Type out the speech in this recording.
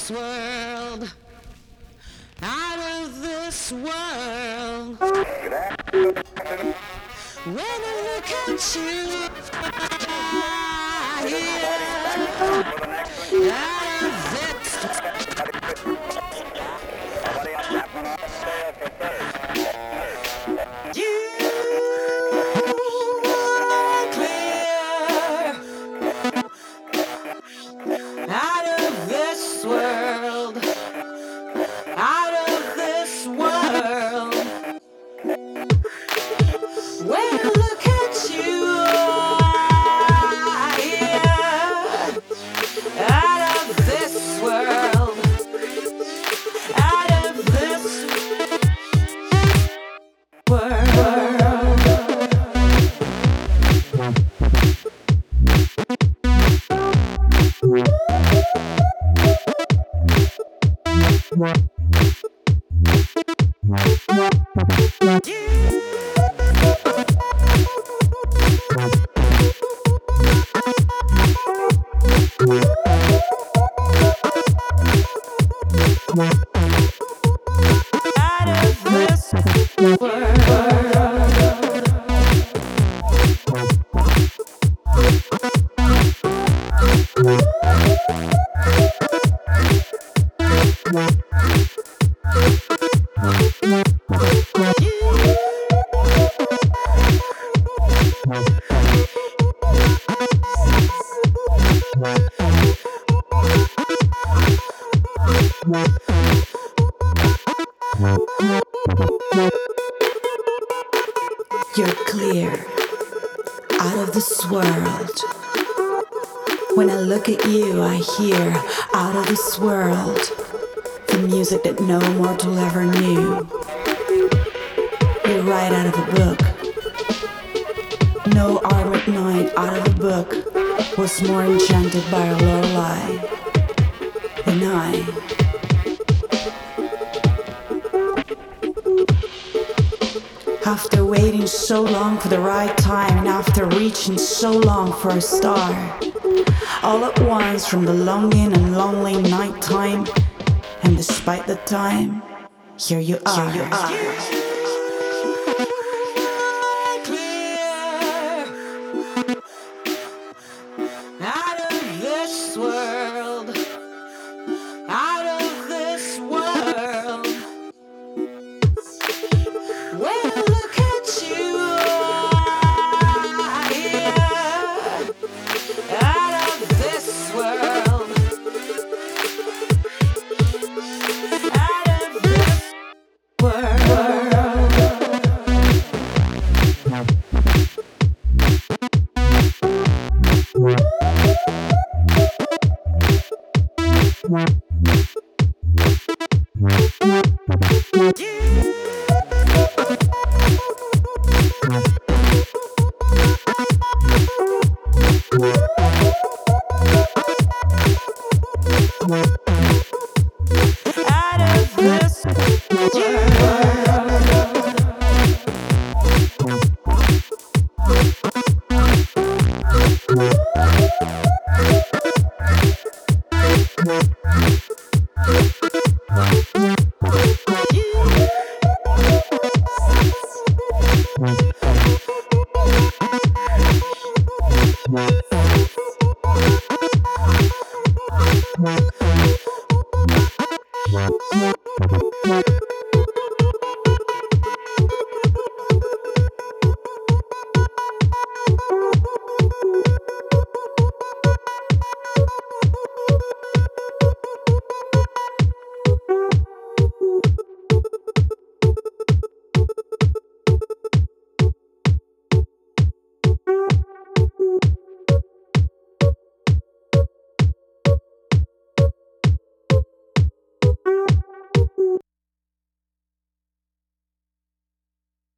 this world. Out of this world. When I look at you, I hear out of this. This Out of this world. You're clear out of this world. When I look at you, I hear out of this world the music that no mortal ever knew. You're right out of a book. No armored knight out of a book was more enchanted by a Lorelei than I. After waiting so long for the right time and after reaching so long for a star, all at once from the longing and lonely night time, and despite the time, here you are. Here you are. Right. Boop, boop, boop.